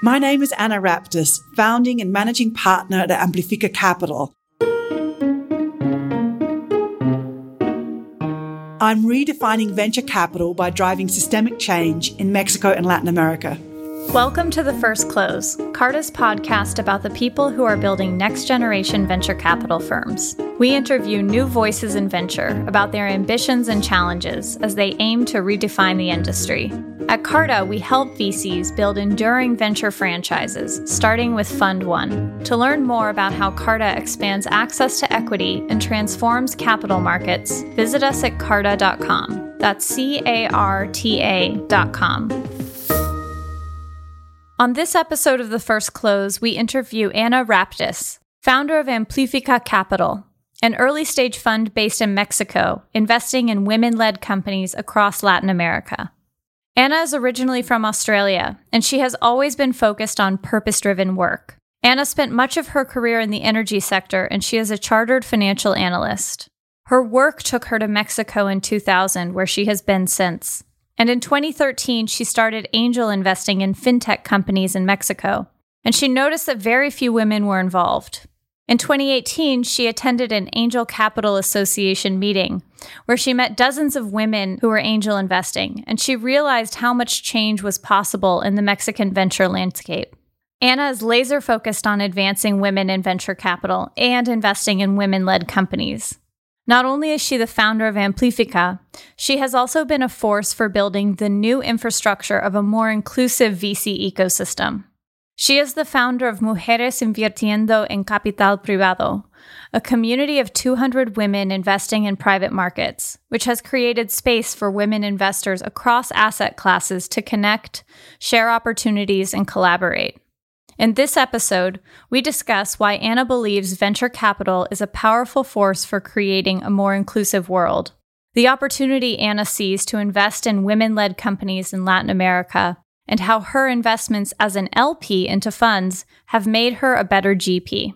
My name is Anna Raptis, founding and managing partner at Amplifica Capital. I'm redefining venture capital by driving systemic change in Mexico and Latin America. Welcome to The First Close, Carta's podcast about the people who are building next generation venture capital firms. We interview new voices in venture about their ambitions and challenges as they aim to redefine the industry. At Carta, we help VCs build enduring venture franchises, starting with Fund One. To learn more about how Carta expands access to equity and transforms capital markets, visit us at carta.com. That's C A R T A.com. On this episode of The First Close, we interview Anna Raptis, founder of Amplifica Capital, an early stage fund based in Mexico, investing in women led companies across Latin America. Anna is originally from Australia, and she has always been focused on purpose driven work. Anna spent much of her career in the energy sector, and she is a chartered financial analyst. Her work took her to Mexico in 2000, where she has been since. And in 2013, she started angel investing in fintech companies in Mexico. And she noticed that very few women were involved. In 2018, she attended an Angel Capital Association meeting where she met dozens of women who were angel investing, and she realized how much change was possible in the Mexican venture landscape. Anna is laser focused on advancing women in venture capital and investing in women led companies. Not only is she the founder of Amplifica, she has also been a force for building the new infrastructure of a more inclusive VC ecosystem. She is the founder of Mujeres Invirtiendo en Capital Privado, a community of 200 women investing in private markets, which has created space for women investors across asset classes to connect, share opportunities, and collaborate. In this episode, we discuss why Anna believes venture capital is a powerful force for creating a more inclusive world, the opportunity Anna sees to invest in women led companies in Latin America, and how her investments as an LP into funds have made her a better GP.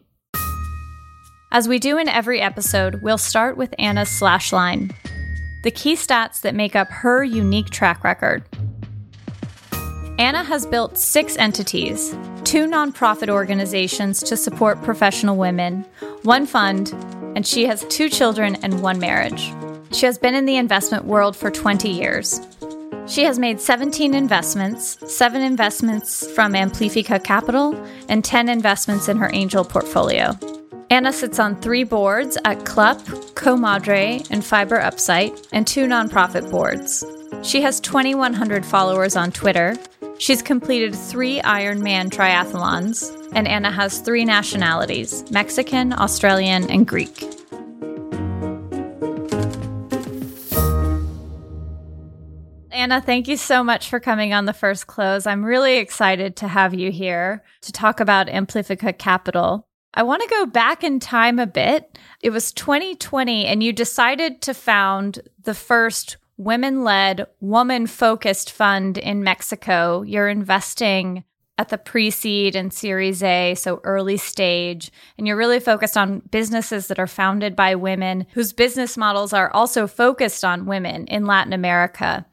As we do in every episode, we'll start with Anna's slash line the key stats that make up her unique track record. Anna has built six entities two nonprofit organizations to support professional women, one fund, and she has two children and one marriage. She has been in the investment world for 20 years. She has made 17 investments, seven investments from Amplifica Capital, and 10 investments in her angel portfolio. Anna sits on three boards at CLUP, Comadre, and Fiber Upsite, and two nonprofit boards. She has 2,100 followers on Twitter She's completed three Ironman triathlons, and Anna has three nationalities Mexican, Australian, and Greek. Anna, thank you so much for coming on the first close. I'm really excited to have you here to talk about Amplifica Capital. I want to go back in time a bit. It was 2020, and you decided to found the first women led, woman focused fund in Mexico. You're investing at the pre seed and series A, so early stage, and you're really focused on businesses that are founded by women whose business models are also focused on women in Latin America.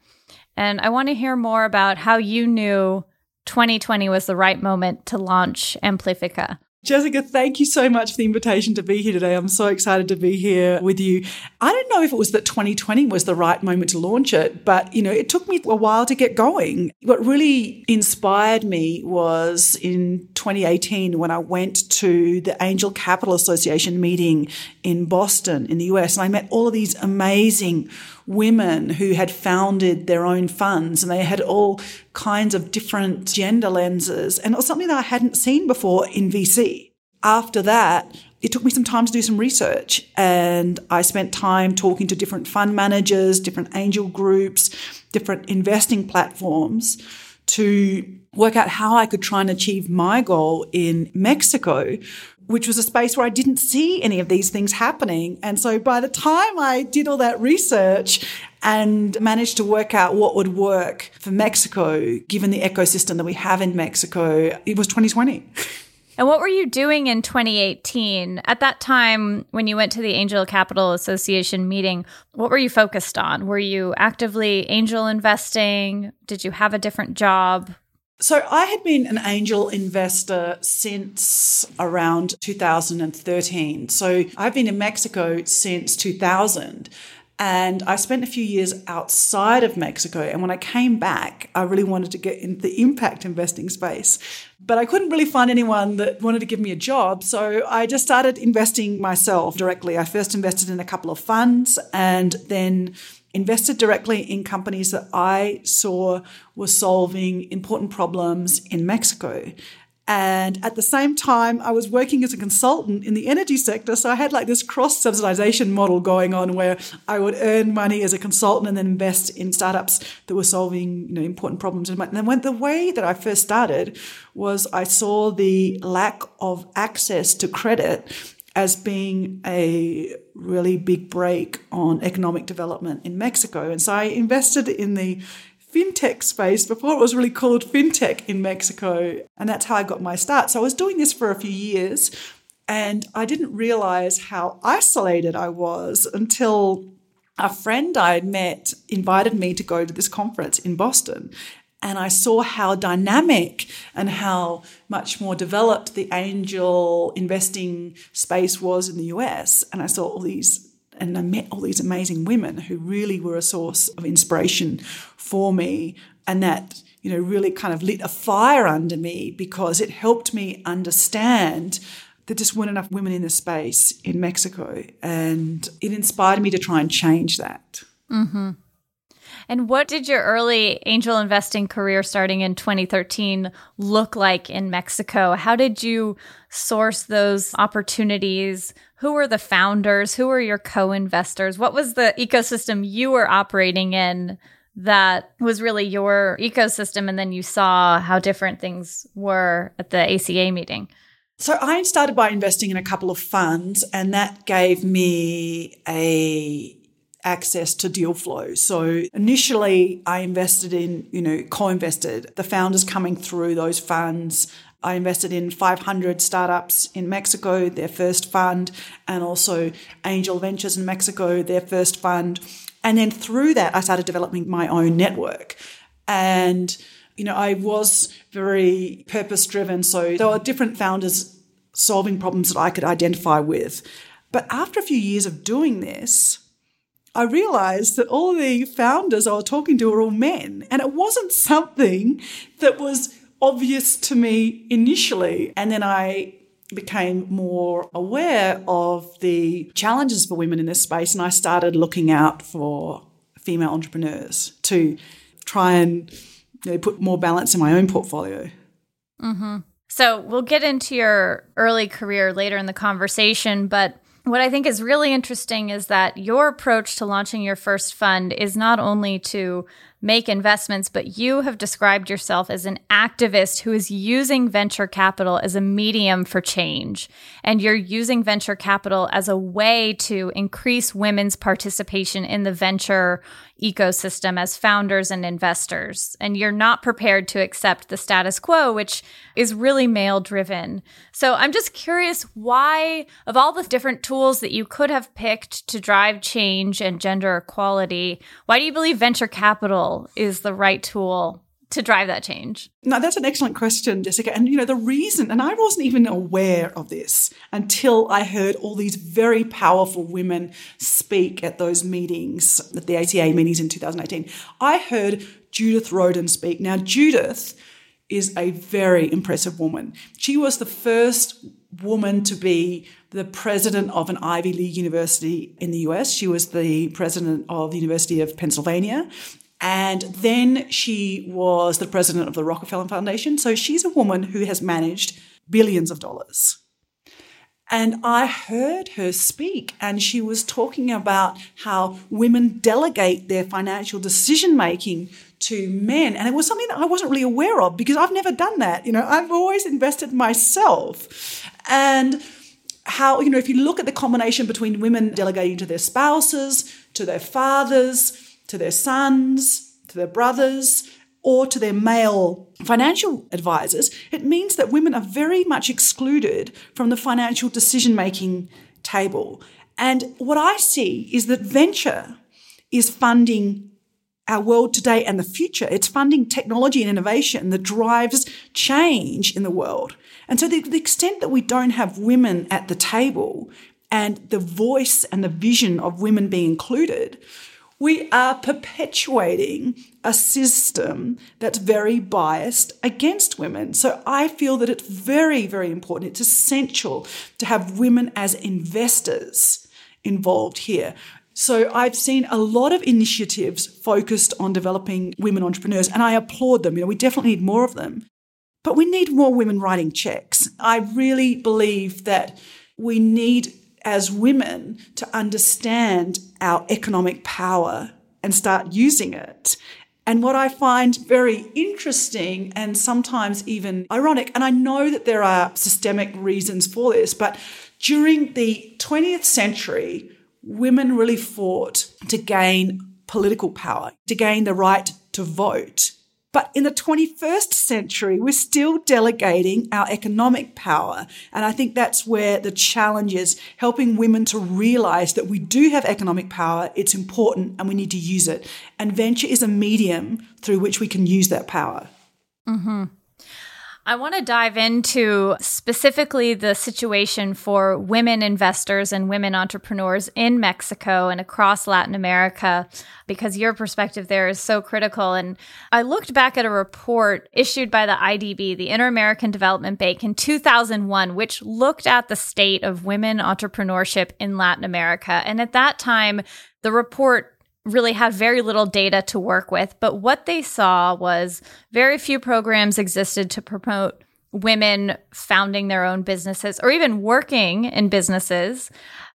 And I want to hear more about how you knew 2020 was the right moment to launch Amplifica. Jessica, thank you so much for the invitation to be here today. I'm so excited to be here with you. I don't know if it was that 2020 was the right moment to launch it, but you know, it took me a while to get going. What really inspired me was in 2018 when I went to the Angel Capital Association meeting in Boston in the US and I met all of these amazing women who had founded their own funds and they had all kinds of different gender lenses. And it was something that I hadn't seen before in VC. After that, it took me some time to do some research and I spent time talking to different fund managers, different angel groups, different investing platforms to work out how I could try and achieve my goal in Mexico, which was a space where I didn't see any of these things happening. And so by the time I did all that research and managed to work out what would work for Mexico, given the ecosystem that we have in Mexico, it was 2020. And what were you doing in 2018? At that time, when you went to the Angel Capital Association meeting, what were you focused on? Were you actively angel investing? Did you have a different job? So I had been an angel investor since around 2013. So I've been in Mexico since 2000. And I spent a few years outside of Mexico. And when I came back, I really wanted to get into the impact investing space. But I couldn't really find anyone that wanted to give me a job. So I just started investing myself directly. I first invested in a couple of funds and then invested directly in companies that I saw were solving important problems in Mexico. And at the same time, I was working as a consultant in the energy sector. So I had like this cross subsidization model going on where I would earn money as a consultant and then invest in startups that were solving you know, important problems. And then when the way that I first started was I saw the lack of access to credit as being a really big break on economic development in Mexico. And so I invested in the fintech space before it was really called fintech in Mexico. And that's how I got my start. So I was doing this for a few years and I didn't realize how isolated I was until a friend I had met invited me to go to this conference in Boston. And I saw how dynamic and how much more developed the angel investing space was in the US. And I saw all these and I met all these amazing women who really were a source of inspiration for me. And that, you know, really kind of lit a fire under me because it helped me understand there just weren't enough women in the space in Mexico. And it inspired me to try and change that. Mm-hmm. And what did your early angel investing career starting in 2013 look like in Mexico? How did you source those opportunities? Who were the founders? Who were your co investors? What was the ecosystem you were operating in that was really your ecosystem? And then you saw how different things were at the ACA meeting. So I started by investing in a couple of funds, and that gave me a access to deal flow. So initially I invested in, you know, co-invested the founders coming through those funds. I invested in 500 startups in Mexico, their first fund, and also Angel Ventures in Mexico, their first fund. And then through that, I started developing my own network. And, you know, I was very purpose driven. So there were different founders solving problems that I could identify with. But after a few years of doing this, I realized that all the founders I was talking to were all men. And it wasn't something that was obvious to me initially. And then I became more aware of the challenges for women in this space. And I started looking out for female entrepreneurs to try and you know, put more balance in my own portfolio. Mm-hmm. So we'll get into your early career later in the conversation, but what I think is really interesting is that your approach to launching your first fund is not only to make investments, but you have described yourself as an activist who is using venture capital as a medium for change. And you're using venture capital as a way to increase women's participation in the venture ecosystem as founders and investors. And you're not prepared to accept the status quo, which is really male driven. So I'm just curious why, of all the different tools that you could have picked to drive change and gender equality, why do you believe venture capital is the right tool to drive that change? No, that's an excellent question, Jessica. And you know, the reason, and I wasn't even aware of this until I heard all these very powerful women speak at those meetings, at the ACA meetings in 2018. I heard Judith Rodin speak. Now, Judith is a very impressive woman. She was the first woman to be the president of an Ivy League university in the US. She was the president of the University of Pennsylvania. And then she was the president of the Rockefeller Foundation. So she's a woman who has managed billions of dollars. And I heard her speak, and she was talking about how women delegate their financial decision making to men. And it was something that I wasn't really aware of because I've never done that. You know, I've always invested myself. And how, you know, if you look at the combination between women delegating to their spouses, to their fathers, to their sons, to their brothers, or to their male financial advisors, it means that women are very much excluded from the financial decision making table. And what I see is that venture is funding our world today and the future. It's funding technology and innovation that drives change in the world. And so the, the extent that we don't have women at the table and the voice and the vision of women being included, we are perpetuating a system that's very biased against women. So I feel that it's very, very important. It's essential to have women as investors involved here. So I've seen a lot of initiatives focused on developing women entrepreneurs, and I applaud them. You know, we definitely need more of them. But we need more women writing checks. I really believe that we need, as women, to understand our economic power and start using it. And what I find very interesting and sometimes even ironic, and I know that there are systemic reasons for this, but during the 20th century, women really fought to gain political power, to gain the right to vote. But in the 21st century, we're still delegating our economic power. And I think that's where the challenge is helping women to realize that we do have economic power, it's important, and we need to use it. And venture is a medium through which we can use that power. Mm-hmm. I want to dive into specifically the situation for women investors and women entrepreneurs in Mexico and across Latin America, because your perspective there is so critical. And I looked back at a report issued by the IDB, the Inter American Development Bank, in 2001, which looked at the state of women entrepreneurship in Latin America. And at that time, the report really had very little data to work with. But what they saw was very few programs existed to promote women founding their own businesses or even working in businesses.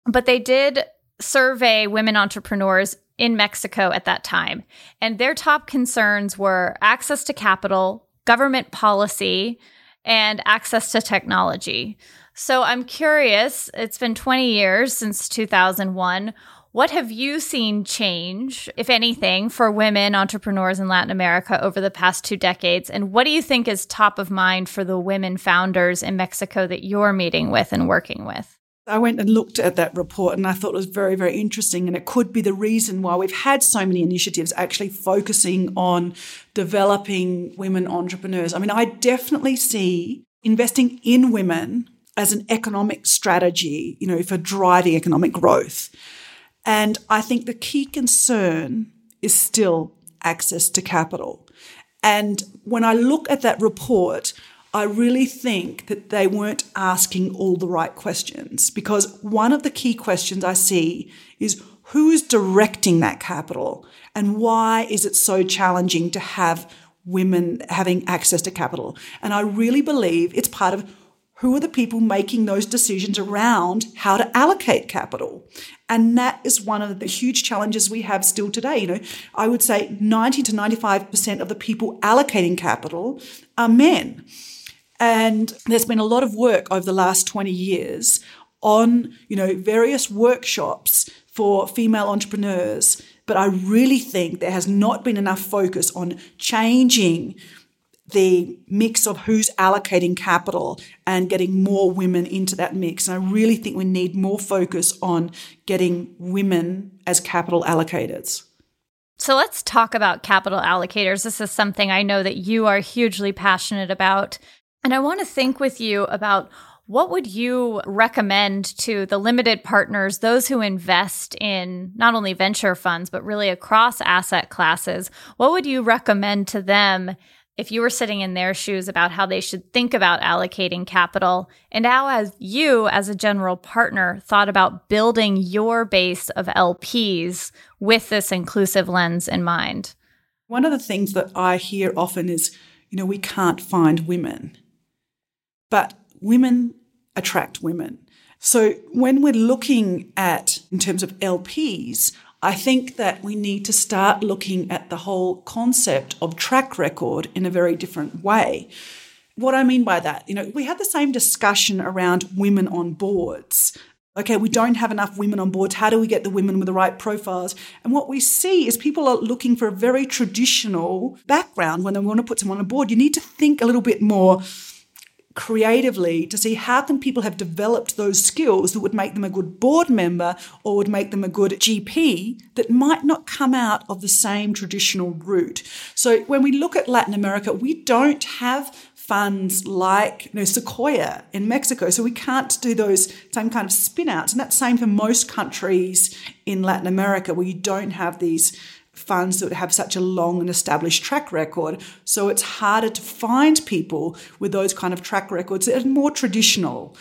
But they did survey women entrepreneurs in Mexico at that time. And their top concerns were access to capital, government policy, and access to technology. So I'm curious, it's been 20 years since 2001. What have you seen change, if anything, for women entrepreneurs in Latin America over the past two decades? And what do you think is top of mind for the women founders in Mexico that you're meeting with and working with? I went and looked at that report and I thought it was very, very interesting. And it could be the reason why we've had so many initiatives actually focusing on developing women entrepreneurs. I mean, I definitely see investing in women as an economic strategy, you know, for driving economic growth. And I think the key concern is still access to capital. And when I look at that report, I really think that they weren't asking all the right questions because one of the key questions I see is who is directing that capital and why is it so challenging to have women having access to capital? And I really believe it's part of who are the people making those decisions around how to allocate capital? And that is one of the huge challenges we have still today. You know, I would say 90 to 95% of the people allocating capital are men. And there's been a lot of work over the last 20 years on, you know, various workshops for female entrepreneurs. But I really think there has not been enough focus on changing the mix of who's allocating capital and getting more women into that mix. And I really think we need more focus on getting women as capital allocators. So let's talk about capital allocators. This is something I know that you are hugely passionate about. And I want to think with you about what would you recommend to the limited partners, those who invest in not only venture funds, but really across asset classes? What would you recommend to them if you were sitting in their shoes about how they should think about allocating capital and how as you as a general partner thought about building your base of LPs with this inclusive lens in mind. One of the things that I hear often is, you know, we can't find women. But women attract women. So when we're looking at in terms of LPs, I think that we need to start looking at the whole concept of track record in a very different way. What I mean by that, you know, we had the same discussion around women on boards. Okay, we don't have enough women on boards. How do we get the women with the right profiles? And what we see is people are looking for a very traditional background when they want to put someone on a board. You need to think a little bit more creatively to see how can people have developed those skills that would make them a good board member or would make them a good GP that might not come out of the same traditional route. So when we look at Latin America, we don't have funds like you know, Sequoia in Mexico. So we can't do those same kind of spin outs. And that's same for most countries in Latin America where you don't have these funds that have such a long and established track record. So it's harder to find people with those kind of track records that are more traditional.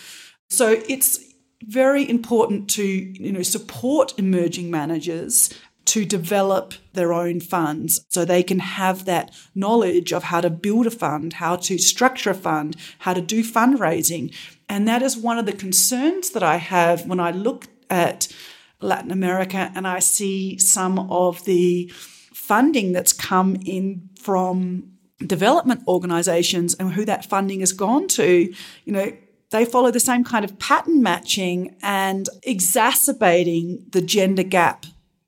So it's very important to you know support emerging managers to develop their own funds so they can have that knowledge of how to build a fund, how to structure a fund, how to do fundraising. And that is one of the concerns that I have when I look at Latin America and I see some of the funding that's come in from development organizations and who that funding has gone to, you know, they follow the same kind of pattern matching and exacerbating the gender gap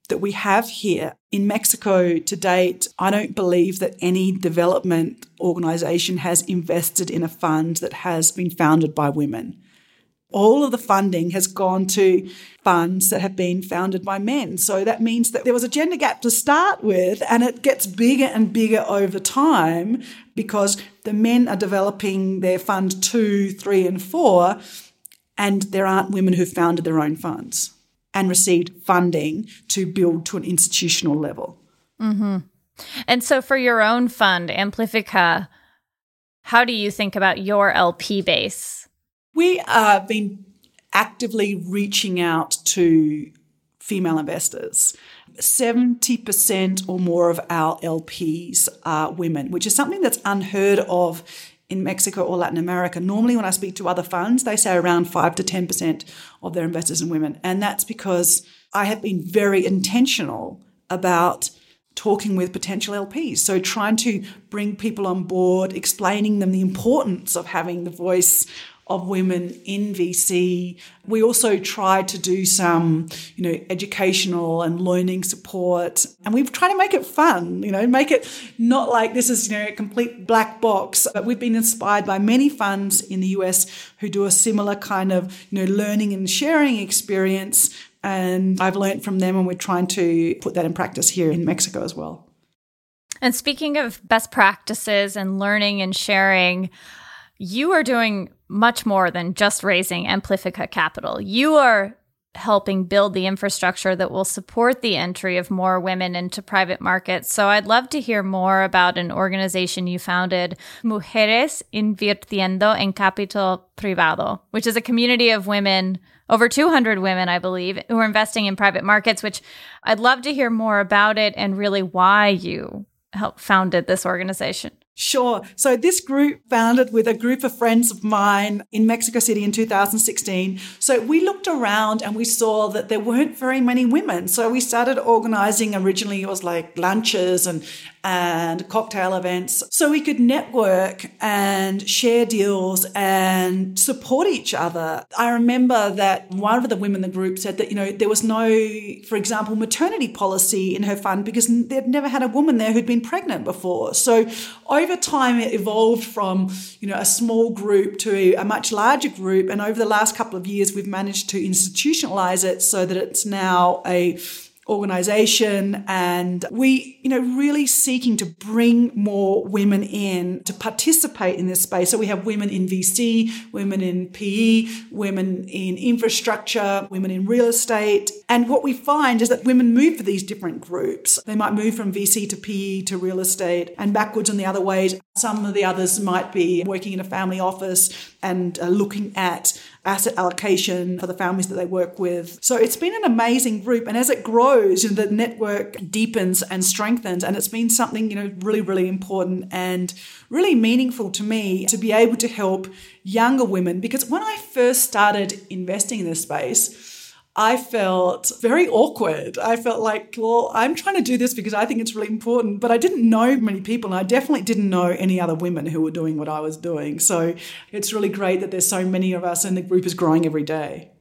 that we have here. In Mexico to date, I don't believe that any development organization has invested in a fund that has been founded by women all of the funding has gone to funds that have been founded by men. So that means that there was a gender gap to start with, and it gets bigger and bigger over time because the men are developing their fund two, three, and four, and there aren't women who've founded their own funds and received funding to build to an institutional level. Mm-hmm. And so, for your own fund, Amplifica, how do you think about your LP base? We have been actively reaching out to female investors. 70% or more of our LPs are women, which is something that's unheard of in Mexico or Latin America. Normally, when I speak to other funds, they say around 5 to 10% of their investors are women. And that's because I have been very intentional about talking with potential LPs. So, trying to bring people on board, explaining them the importance of having the voice of women in VC. We also tried to do some, you know, educational and learning support. And we've tried to make it fun, you know, make it not like this is, you know, a complete black box. But we've been inspired by many funds in the US who do a similar kind of, you know, learning and sharing experience. And I've learned from them and we're trying to put that in practice here in Mexico as well. And speaking of best practices and learning and sharing, you are doing much more than just raising Amplifica capital. You are helping build the infrastructure that will support the entry of more women into private markets. So I'd love to hear more about an organization you founded, Mujeres Invirtiendo en Capital Privado, which is a community of women, over 200 women, I believe, who are investing in private markets, which I'd love to hear more about it and really why you helped founded this organization. Sure. So this group founded with a group of friends of mine in Mexico City in 2016. So we looked around and we saw that there weren't very many women. So we started organizing originally it was like lunches and and cocktail events so we could network and share deals and support each other. I remember that one of the women in the group said that, you know, there was no, for example, maternity policy in her fund because they'd never had a woman there who'd been pregnant before. So over time, it evolved from, you know, a small group to a much larger group. And over the last couple of years, we've managed to institutionalize it so that it's now a organization and we you know really seeking to bring more women in to participate in this space. So we have women in VC women in PE women in infrastructure women in real estate. And what we find is that women move for these different groups. They might move from VC to PE to real estate and backwards in the other ways. Some of the others might be working in a family office and uh, looking at asset allocation for the families that they work with. So it's been an amazing group. And as it grows, you know, the network deepens and strengthens. And it's been something, you know, really, really important and really meaningful to me to be able to help younger women. Because when I first started investing in this space, I felt very awkward. I felt like, well, I'm trying to do this because I think it's really important, but I didn't know many people and I definitely didn't know any other women who were doing what I was doing. So it's really great that there's so many of us and the group is growing every day.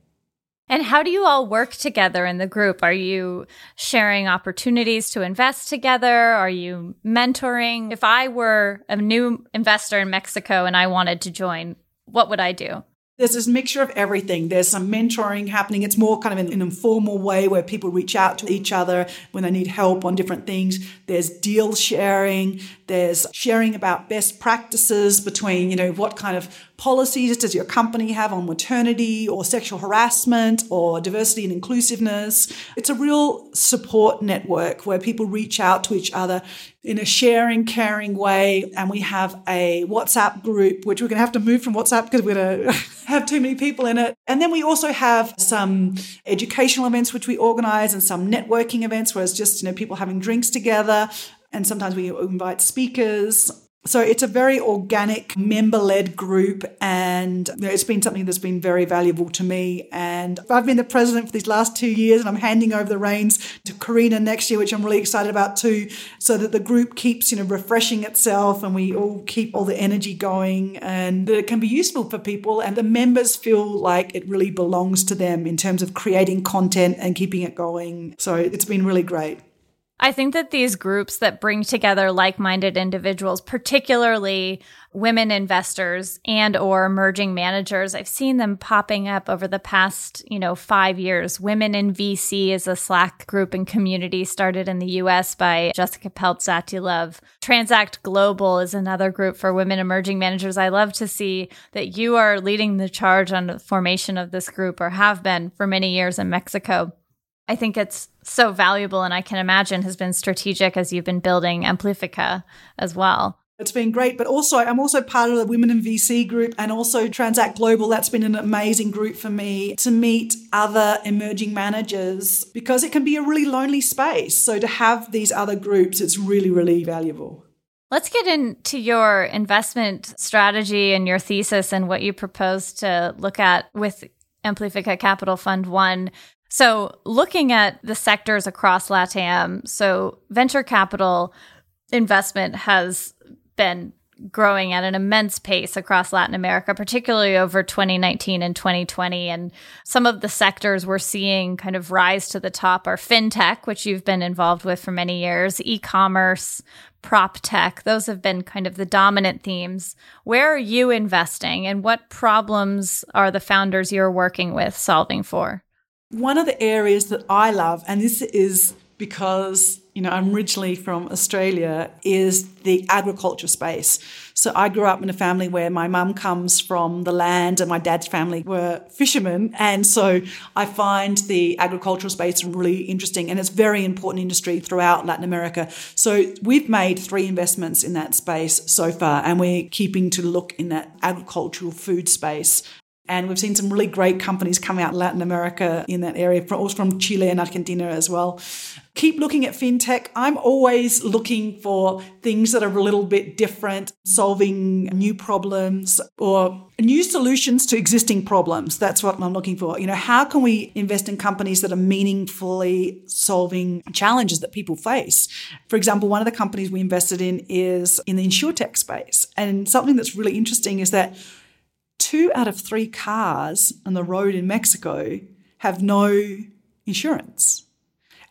And how do you all work together in the group? Are you sharing opportunities to invest together? Are you mentoring? If I were a new investor in Mexico and I wanted to join, what would I do? There's this mixture of everything. There's some mentoring happening. It's more kind of in an informal way where people reach out to each other when they need help on different things. There's deal sharing. There's sharing about best practices between, you know, what kind of policies does your company have on maternity or sexual harassment or diversity and inclusiveness? It's a real support network where people reach out to each other in a sharing, caring way. And we have a WhatsApp group, which we're going to have to move from WhatsApp because we're going to have too many people in it. And then we also have some educational events, which we organize and some networking events where it's just, you know, people having drinks together. And sometimes we invite speakers. So it's a very organic member led group and you know, it's been something that's been very valuable to me. And I've been the president for these last two years and I'm handing over the reins to Karina next year, which I'm really excited about too, so that the group keeps, you know, refreshing itself and we all keep all the energy going and that it can be useful for people and the members feel like it really belongs to them in terms of creating content and keeping it going. So it's been really great. I think that these groups that bring together like-minded individuals, particularly women investors and or emerging managers, I've seen them popping up over the past, you know, 5 years. Women in VC is a Slack group and community started in the US by Jessica Peltz Transact Global is another group for women emerging managers. I love to see that you are leading the charge on the formation of this group or have been for many years in Mexico. I think it's so valuable and I can imagine has been strategic as you've been building Amplifica as well. It's been great, but also I'm also part of the Women in VC group and also Transact Global. That's been an amazing group for me to meet other emerging managers because it can be a really lonely space. So to have these other groups, it's really, really valuable. Let's get into your investment strategy and your thesis and what you propose to look at with Amplifica Capital Fund 1. So, looking at the sectors across LATAM, so venture capital investment has been growing at an immense pace across Latin America, particularly over 2019 and 2020. And some of the sectors we're seeing kind of rise to the top are fintech, which you've been involved with for many years, e commerce, prop tech. Those have been kind of the dominant themes. Where are you investing and what problems are the founders you're working with solving for? One of the areas that I love, and this is because you know I'm originally from Australia, is the agriculture space. So I grew up in a family where my mum comes from the land and my dad's family were fishermen, and so I find the agricultural space really interesting, and it's very important industry throughout Latin America. So we've made three investments in that space so far, and we're keeping to look in that agricultural food space and we've seen some really great companies come out in Latin America in that area, also from Chile and Argentina as well. Keep looking at fintech. I'm always looking for things that are a little bit different, solving new problems or new solutions to existing problems. That's what I'm looking for. You know, how can we invest in companies that are meaningfully solving challenges that people face? For example, one of the companies we invested in is in the insurtech space. And something that's really interesting is that two out of three cars on the road in Mexico have no insurance.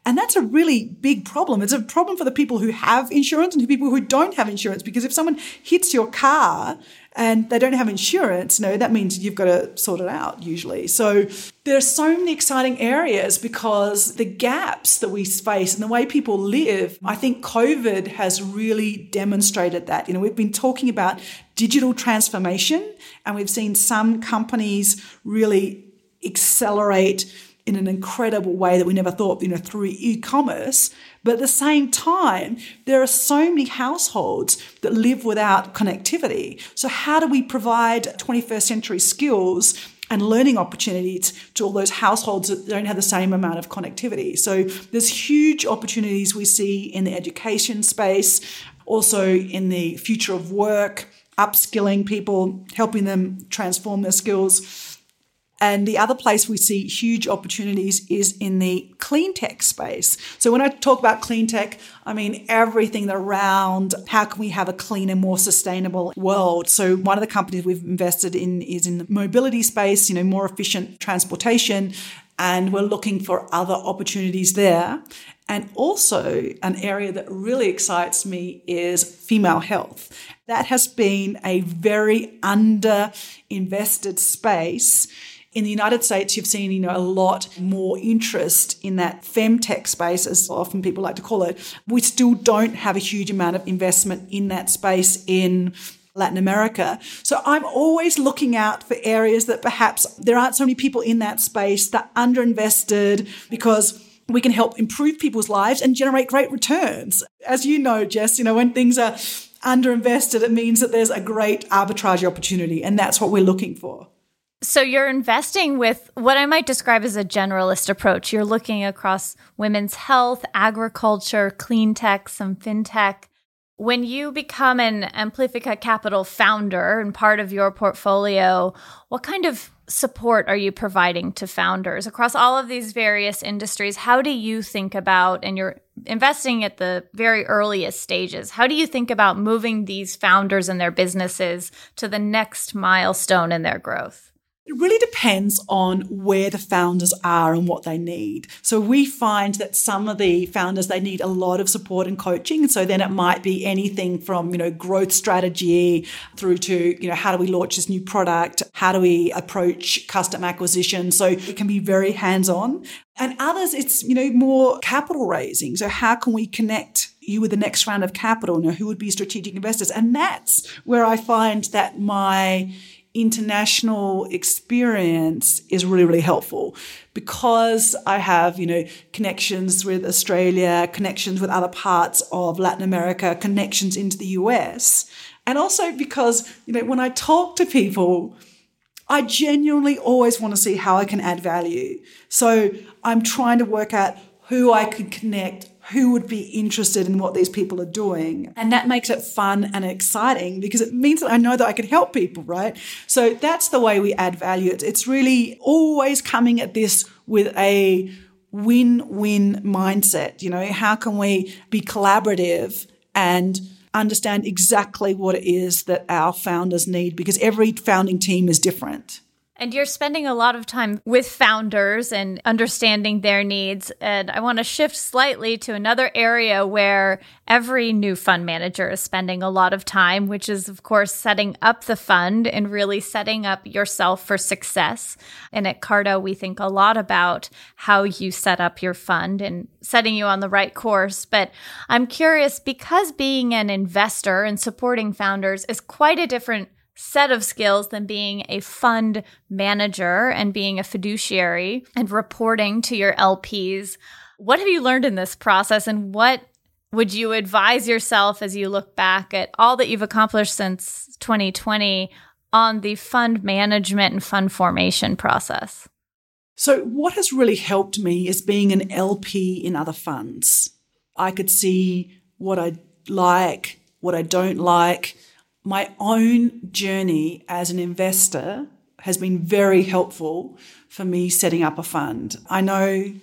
And that's a really big problem. It's a problem for the people who have insurance and the people who don't have insurance. Because if someone hits your car and they don't have insurance, you know, that means you've got to sort it out usually. So there are so many exciting areas because the gaps that we face and the way people live, I think COVID has really demonstrated that. You know, we've been talking about digital transformation and we've seen some companies really accelerate in an incredible way that we never thought, you know, through e-commerce. But at the same time, there are so many households that live without connectivity. So how do we provide 21st century skills and learning opportunities to all those households that don't have the same amount of connectivity. So there's huge opportunities we see in the education space, also in the future of work, upskilling people, helping them transform their skills. And the other place we see huge opportunities is in the clean tech space. So when I talk about clean tech, I mean everything around how can we have a cleaner, more sustainable world. So one of the companies we've invested in is in the mobility space, you know, more efficient transportation and we're looking for other opportunities there. And also, an area that really excites me is female health. That has been a very under invested space. In the United States, you've seen, you know, a lot more interest in that femtech space, as often people like to call it. We still don't have a huge amount of investment in that space in Latin America. So I'm always looking out for areas that perhaps there aren't so many people in that space that underinvested because we can help improve people's lives and generate great returns. As you know, Jess, you know, when things are underinvested, it means that there's a great arbitrage opportunity, and that's what we're looking for. So you're investing with what I might describe as a generalist approach. You're looking across women's health, agriculture, clean tech, some fintech when you become an Amplifica Capital founder and part of your portfolio, what kind of support are you providing to founders across all of these various industries? How do you think about, and you're investing at the very earliest stages, how do you think about moving these founders and their businesses to the next milestone in their growth? It really depends on where the founders are and what they need. So we find that some of the founders they need a lot of support and coaching. So then it might be anything from, you know, growth strategy through to, you know, how do we launch this new product? How do we approach custom acquisition? So it can be very hands-on. And others it's, you know, more capital raising. So how can we connect you with the next round of capital? You know, who would be strategic investors? And that's where I find that my international experience is really, really helpful because I have, you know, connections with Australia, connections with other parts of Latin America, connections into the US. And also because, you know, when I talk to people, I genuinely always want to see how I can add value. So I'm trying to work out who I could connect, who would be interested in what these people are doing. And that makes it fun and exciting because it means that I know that I can help people, right? So that's the way we add value. It's really always coming at this with a win-win mindset. You know, how can we be collaborative and understand exactly what it is that our founders need because every founding team is different. And you're spending a lot of time with founders and understanding their needs. And I want to shift slightly to another area where every new fund manager is spending a lot of time, which is, of course, setting up the fund and really setting up yourself for success. And at Carta, we think a lot about how you set up your fund and setting you on the right course. But I'm curious because being an investor and supporting founders is quite a different set of skills than being a fund manager and being a fiduciary and reporting to your LPs. What have you learned in this process and what would you advise yourself as you look back at all that you've accomplished since 2020 on the fund management and fund formation process? So, what has really helped me is being an LP in other funds. I could see what I like, what I don't like, my own journey as an investor has been very helpful for me setting up a fund. I know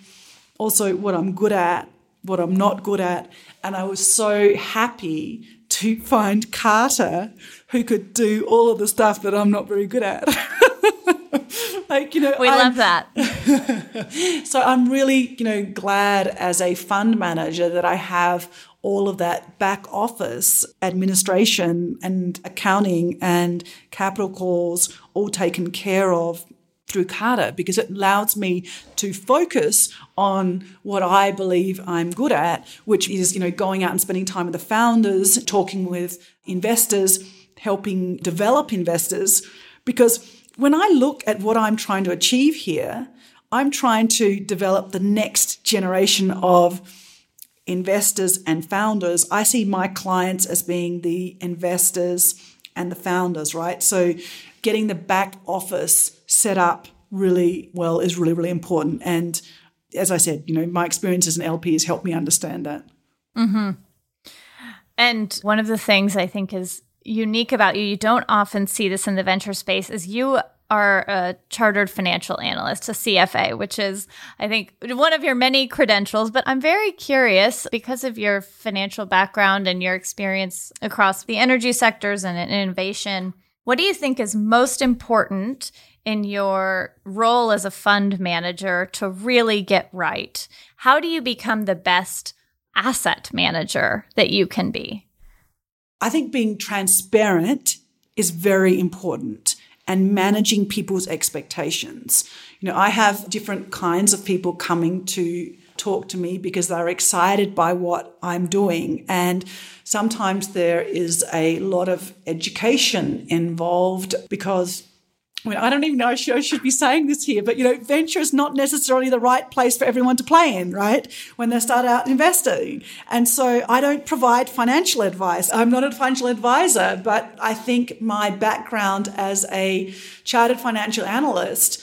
also what I'm good at, what I'm not good at, and I was so happy to find Carta who could do all of the stuff that I'm not very good at. like you know we I'm, love that so i'm really you know glad as a fund manager that i have all of that back office administration and accounting and capital calls all taken care of through Carta because it allows me to focus on what I believe I'm good at, which is, you know, going out and spending time with the founders, talking with investors, helping develop investors. Because when I look at what I'm trying to achieve here, I'm trying to develop the next generation of investors and founders, I see my clients as being the investors and the founders, right? So getting the back office set up really well is really, really important. And as I said, you know, my experience as an LP has helped me understand that. Mm-hmm. And one of the things I think is unique about you, you don't often see this in the venture space, is you are a chartered financial analyst, a CFA, which is, I think, one of your many credentials. But I'm very curious because of your financial background and your experience across the energy sectors and innovation. What do you think is most important in your role as a fund manager to really get right? How do you become the best asset manager that you can be? I think being transparent is very important and managing people's expectations. You know, I have different kinds of people coming to talk to me because they're excited by what I'm doing. And sometimes there is a lot of education involved because I don't even know I should, I should, be saying this here, but you know, venture is not necessarily the right place for everyone to play in, right? When they start out investing. And so I don't provide financial advice. I'm not a financial advisor, but I think my background as a chartered financial analyst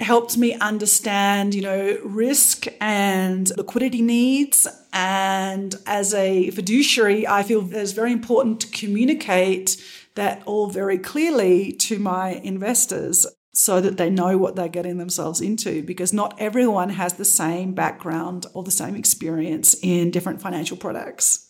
helped me understand, you know, risk and liquidity needs. And as a fiduciary, I feel it's very important to communicate that all very clearly to my investors so that they know what they're getting themselves into because not everyone has the same background or the same experience in different financial products.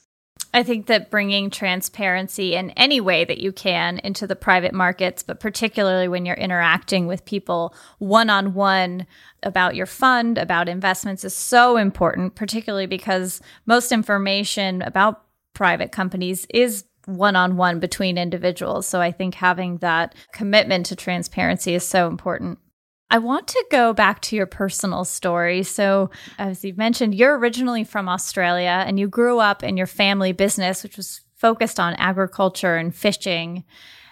I think that bringing transparency in any way that you can into the private markets, but particularly when you're interacting with people one on one about your fund, about investments, is so important, particularly because most information about private companies is one on one between individuals. So I think having that commitment to transparency is so important. I want to go back to your personal story. So, as you mentioned, you're originally from Australia and you grew up in your family business, which was focused on agriculture and fishing.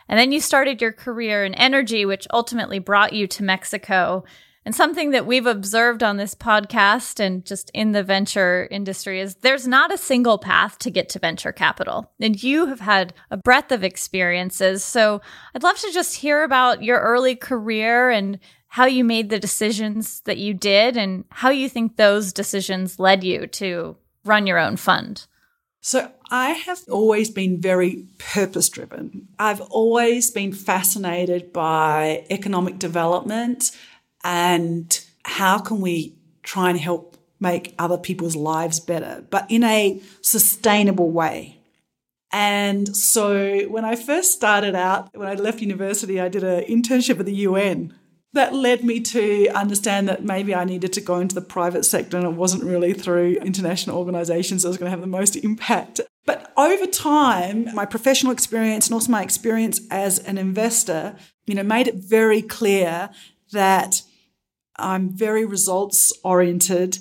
And then you started your career in energy, which ultimately brought you to Mexico. And something that we've observed on this podcast and just in the venture industry is there's not a single path to get to venture capital. And you have had a breadth of experiences. So I'd love to just hear about your early career and how you made the decisions that you did and how you think those decisions led you to run your own fund. So, I have always been very purpose driven. I've always been fascinated by economic development and how can we try and help make other people's lives better, but in a sustainable way. And so when I first started out, when I left university, I did an internship at the UN that led me to understand that maybe I needed to go into the private sector and it wasn't really through international organizations that was going to have the most impact. But over time, my professional experience and also my experience as an investor, you know, made it very clear that I'm very results oriented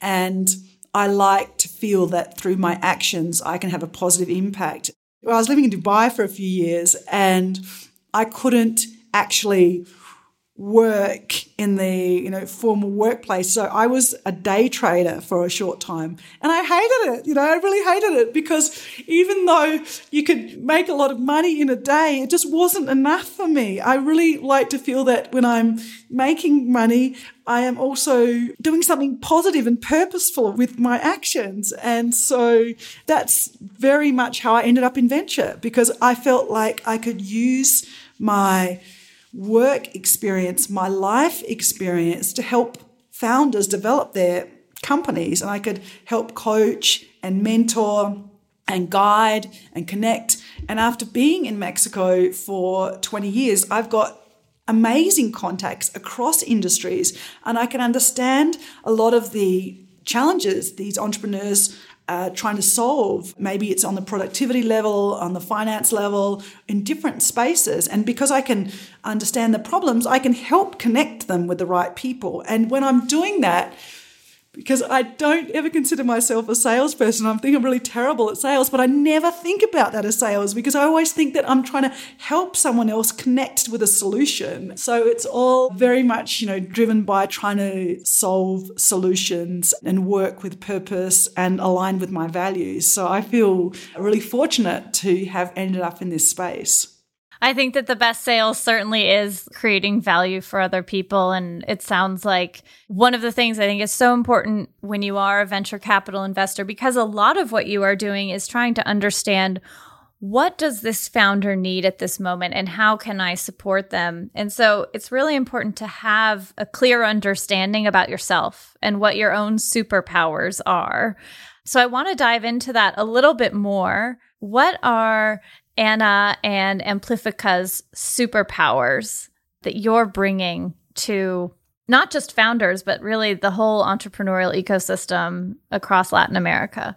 and I like to feel that through my actions, I can have a positive impact. Well, I was living in Dubai for a few years and I couldn't actually work in the you know formal workplace. So i was a day trader for a short time and i hated it you know i really hated it because even though you could make a lot of money in a day it just wasn't enough for me. I really like to feel that when i'm making money i am also doing something positive and purposeful with my actions. And so that's very much how i ended up in venture because i felt like i could use my work experience, my life experience to help founders develop their companies. And I could help coach and mentor and guide and connect. And after being in Mexico for 20 years, I've got amazing contacts across industries and I can understand a lot of the challenges these entrepreneurs uh, trying to solve. Maybe it's on the productivity level, on the finance level, in different spaces. And because I can understand the problems, I can help connect them with the right people. And when I'm doing that, because I don't ever consider myself a salesperson. I think I'm really terrible at sales, but I never think about that as sales because I always think that I'm trying to help someone else connect with a solution. So it's all very much, you know, driven by trying to solve solutions and work with purpose and align with my values. So I feel really fortunate to have ended up in this space. I think that the best sales certainly is creating value for other people. And it sounds like one of the things I think is so important when you are a venture capital investor, because a lot of what you are doing is trying to understand what does this founder need at this moment and how can I support them? And so it's really important to have a clear understanding about yourself and what your own superpowers are. So I want to dive into that a little bit more. What are Anna and Amplifica's superpowers that you're bringing to not just founders, but really the whole entrepreneurial ecosystem across Latin America?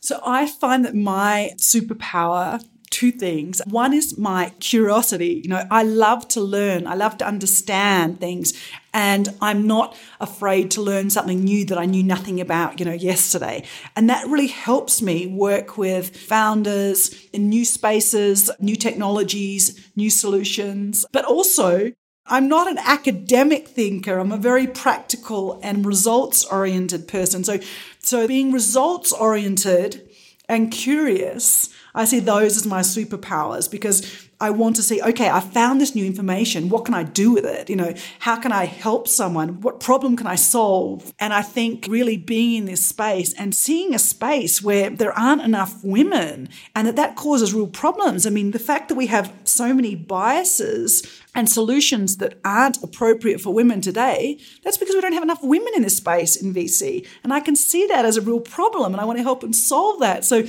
So I find that my superpower two things. One is my curiosity. You know, I love to learn, I love to understand things, and I'm not afraid to learn something new that I knew nothing about, you know, yesterday. And that really helps me work with founders in new spaces, new technologies, new solutions, but also I'm not an academic thinker. I'm a very practical and results oriented person. So, so being results oriented and curious I see those as my superpowers because I want to see, okay, I found this new information. What can I do with it? You know, how can I help someone? What problem can I solve? And I think really being in this space and seeing a space where there aren't enough women and that that causes real problems. I mean, the fact that we have so many biases and solutions that aren't appropriate for women today, that's because we don't have enough women in this space in VC. And I can see that as a real problem and I want to help them solve that. So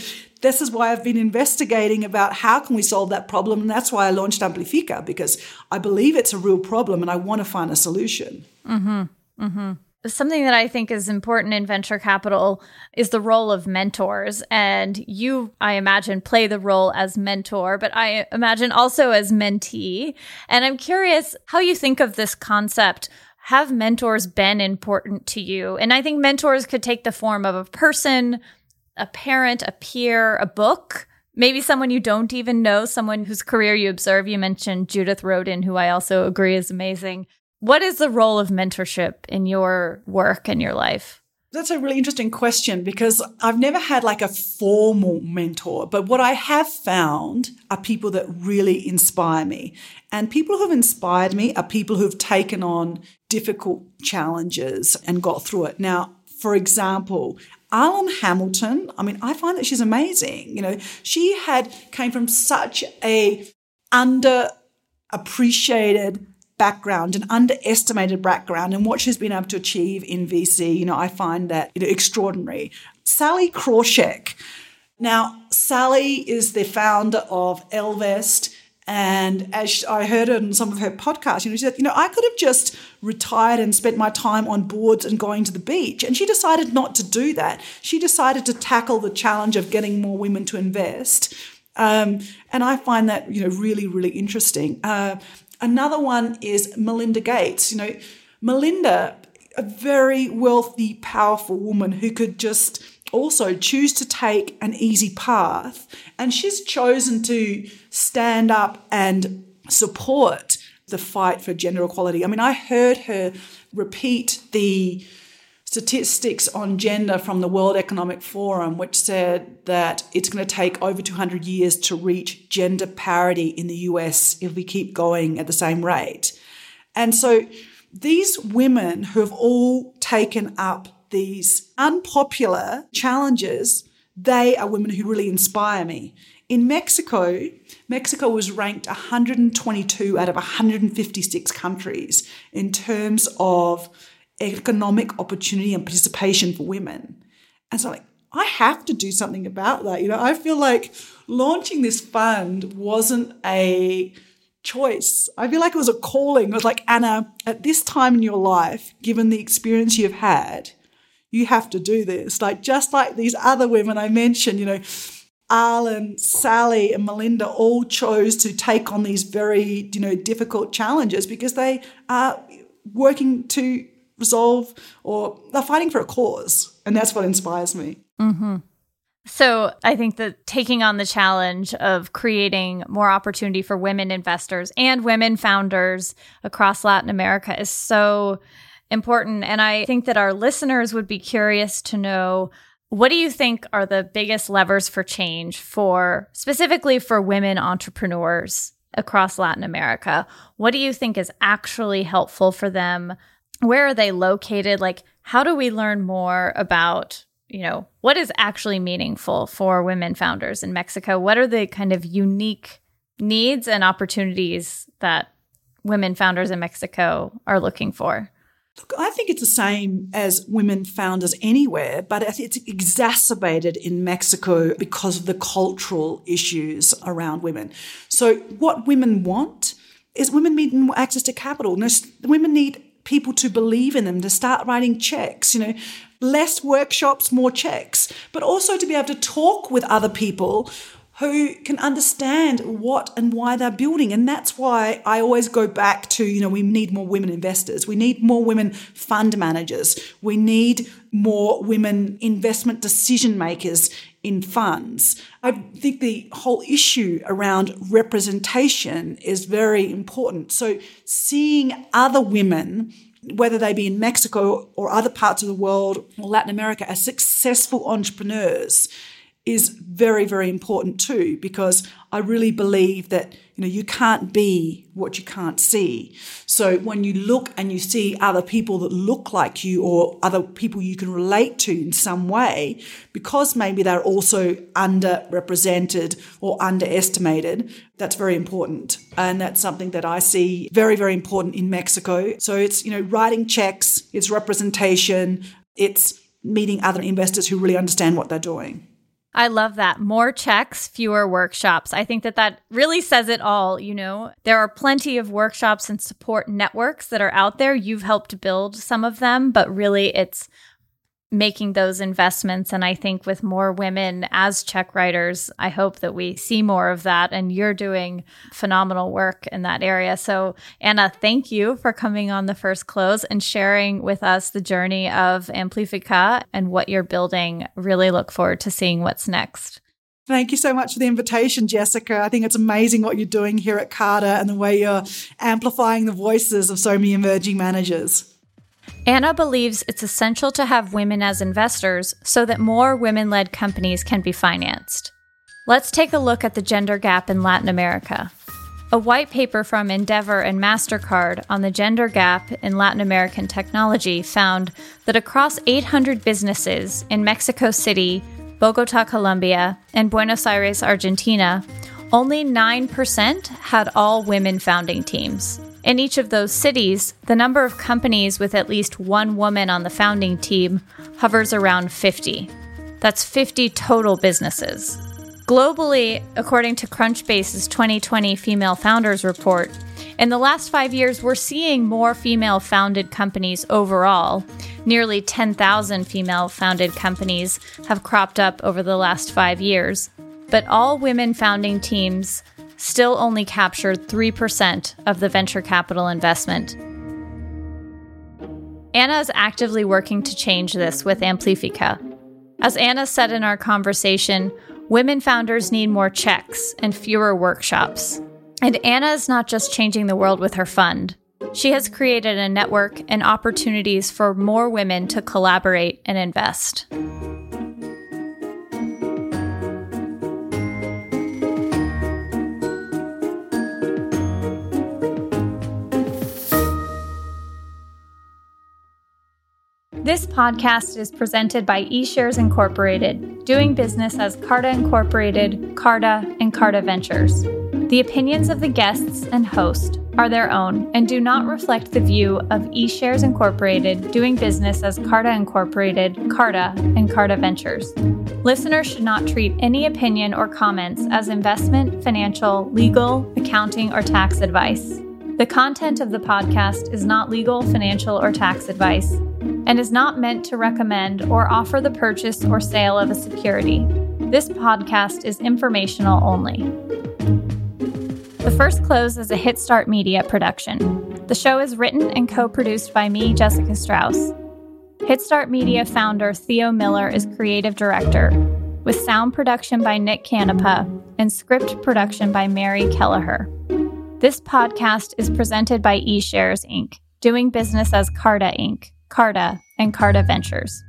this is why I've been investigating about how can we solve that problem. And that's why I launched Amplifica, because I believe it's a real problem and I want to find a solution. Mm-hmm. Mm-hmm. Something that I think is important in venture capital is the role of mentors. And you, I imagine, play the role as mentor, but I imagine also as mentee. And I'm curious how you think of this concept have mentors been important to you? And I think mentors could take the form of a person, a parent, a peer, a book, maybe someone you don't even know, someone whose career you observe. You mentioned Judith Rodin, who I also agree is amazing. What is the role of mentorship in your work and your life? That's a really interesting question because I've never had like a formal mentor, but what I have found are people that really inspire me. And people who have inspired me are people who've taken on difficult challenges and got through it. Now, for example, Arlan Hamilton, I mean, I find that she's amazing. You know, she had came from such a underappreciated background, an underestimated background, and what she's been able to achieve in VC, you know, I find that you know, extraordinary. Sallie Krawcheck. Now, Sallie is the founder of Ellevest and as I heard it in some of her podcasts, you know, she said, you know, I could have just retired and spent my time on boards and going to the beach. And she decided not to do that. She decided to tackle the challenge of getting more women to invest. Um, and I find that, you know, really, really interesting. Uh, another one is Melinda Gates. You know, Melinda, a very wealthy, powerful woman who could just also choose to take an easy path. And she's chosen to stand up and support the fight for gender equality. I mean, I heard her repeat the statistics on gender from the World Economic Forum, which said that it's going to take over 200 years to reach gender parity in the US if we keep going at the same rate. And so these women who have all taken up these unpopular challenges, they are women who really inspire me. In Mexico, Mexico was ranked 122 out of 156 countries in terms of economic opportunity and participation for women. And so, like, I have to do something about that. You know, I feel like launching this fund wasn't a choice. I feel like it was a calling. It was like, Anna, at this time in your life, given the experience you've had, you have to do this. Like just like these other women I mentioned, you know, Arlan, Sallie, and Melinda all chose to take on these very, you know, difficult challenges because they are working to resolve or they're fighting for a cause. And that's what inspires me. Mm-hmm. So I think that taking on the challenge of creating more opportunity for women investors and women founders across Latin America is so important. And I think that our listeners would be curious to know what do you think are the biggest levers for change for specifically for women entrepreneurs across Latin America? What do you think is actually helpful for them? Where are they located? Like, how do we learn more about, you know, what is actually meaningful for women founders in Mexico? What are the kind of unique needs and opportunities that women founders in Mexico are looking for? Look, I think it's the same as women founders anywhere, but it's exacerbated in Mexico because of the cultural issues around women. So, what women want is women need access to capital. Women need people to believe in them, to start writing checks, you know, less workshops, more checks, but also to be able to talk with other people who can understand what and why they're building. And that's why I always go back to, you know, we need more women investors. We need more women fund managers. We need more women investment decision makers in funds. I think the whole issue around representation is very important. So seeing other women whether they be in Mexico or other parts of the world or Latin America as successful entrepreneurs is very, very important too, because I really believe that, you know, you can't be what you can't see. So when you look and you see other people that look like you or other people you can relate to in some way, because maybe they're also underrepresented or underestimated, that's very important. And that's something that I see very, very important in Mexico. So it's, you know, writing checks, it's representation, it's meeting other investors who really understand what they're doing. I love that. More checks, fewer workshops. I think that that really says it all. You know, there are plenty of workshops and support networks that are out there. You've helped build some of them, but really it's making those investments. And I think with more women as check writers, I hope that we see more of that. And you're doing phenomenal work in that area. So, Anna, thank you for coming on the first close and sharing with us the journey of Amplifica and what you're building. Really look forward to seeing what's next. Thank you so much for the invitation, Jessica. I think it's amazing what you're doing here at Carta and the way you're amplifying the voices of so many emerging managers. Anna believes it's essential to have women as investors so that more women led companies can be financed. Let's take a look at the gender gap in Latin America. A white paper from Endeavor and MasterCard on the gender gap in Latin American technology found that across 800 businesses in Mexico City, Bogota, Colombia, and Buenos Aires, Argentina, only 9% had all women founding teams. In each of those cities, the number of companies with at least one woman on the founding team hovers around 50. That's 50 total businesses. Globally, according to Crunchbase's 2020 Female Founders Report, in the last five years, we're seeing more female founded companies overall. Nearly 10,000 female founded companies have cropped up over the last five years. But all women founding teams still only captured 3% of the venture capital investment. Anna is actively working to change this with Amplifica. As Anna said in our conversation, women founders need more checks and fewer workshops. And Anna is not just changing the world with her fund. She has created a network and opportunities for more women to collaborate and invest. This podcast is presented by eShares Incorporated, doing business as Carta Incorporated, Carta, and Carta Ventures. The opinions of the guests and host are their own and do not reflect the view of eShares Incorporated, doing business as Carta Incorporated, Carta, and Carta Ventures. Listeners should not treat any opinion or comments as investment, financial, legal, accounting, or tax advice. The content of the podcast is not legal, financial, or tax advice and is not meant to recommend or offer the purchase or sale of a security. This podcast is informational only. The First Close is a Hitstart Media production. The show is written and co produced by me, Jessica Strauss. Hitstart Media founder Theo Miller is creative director, with sound production by Nick Canepa and script production by Mary Kelleher. This podcast is presented by eShares Inc., doing business as Carta Inc. Carta, and Carta Ventures.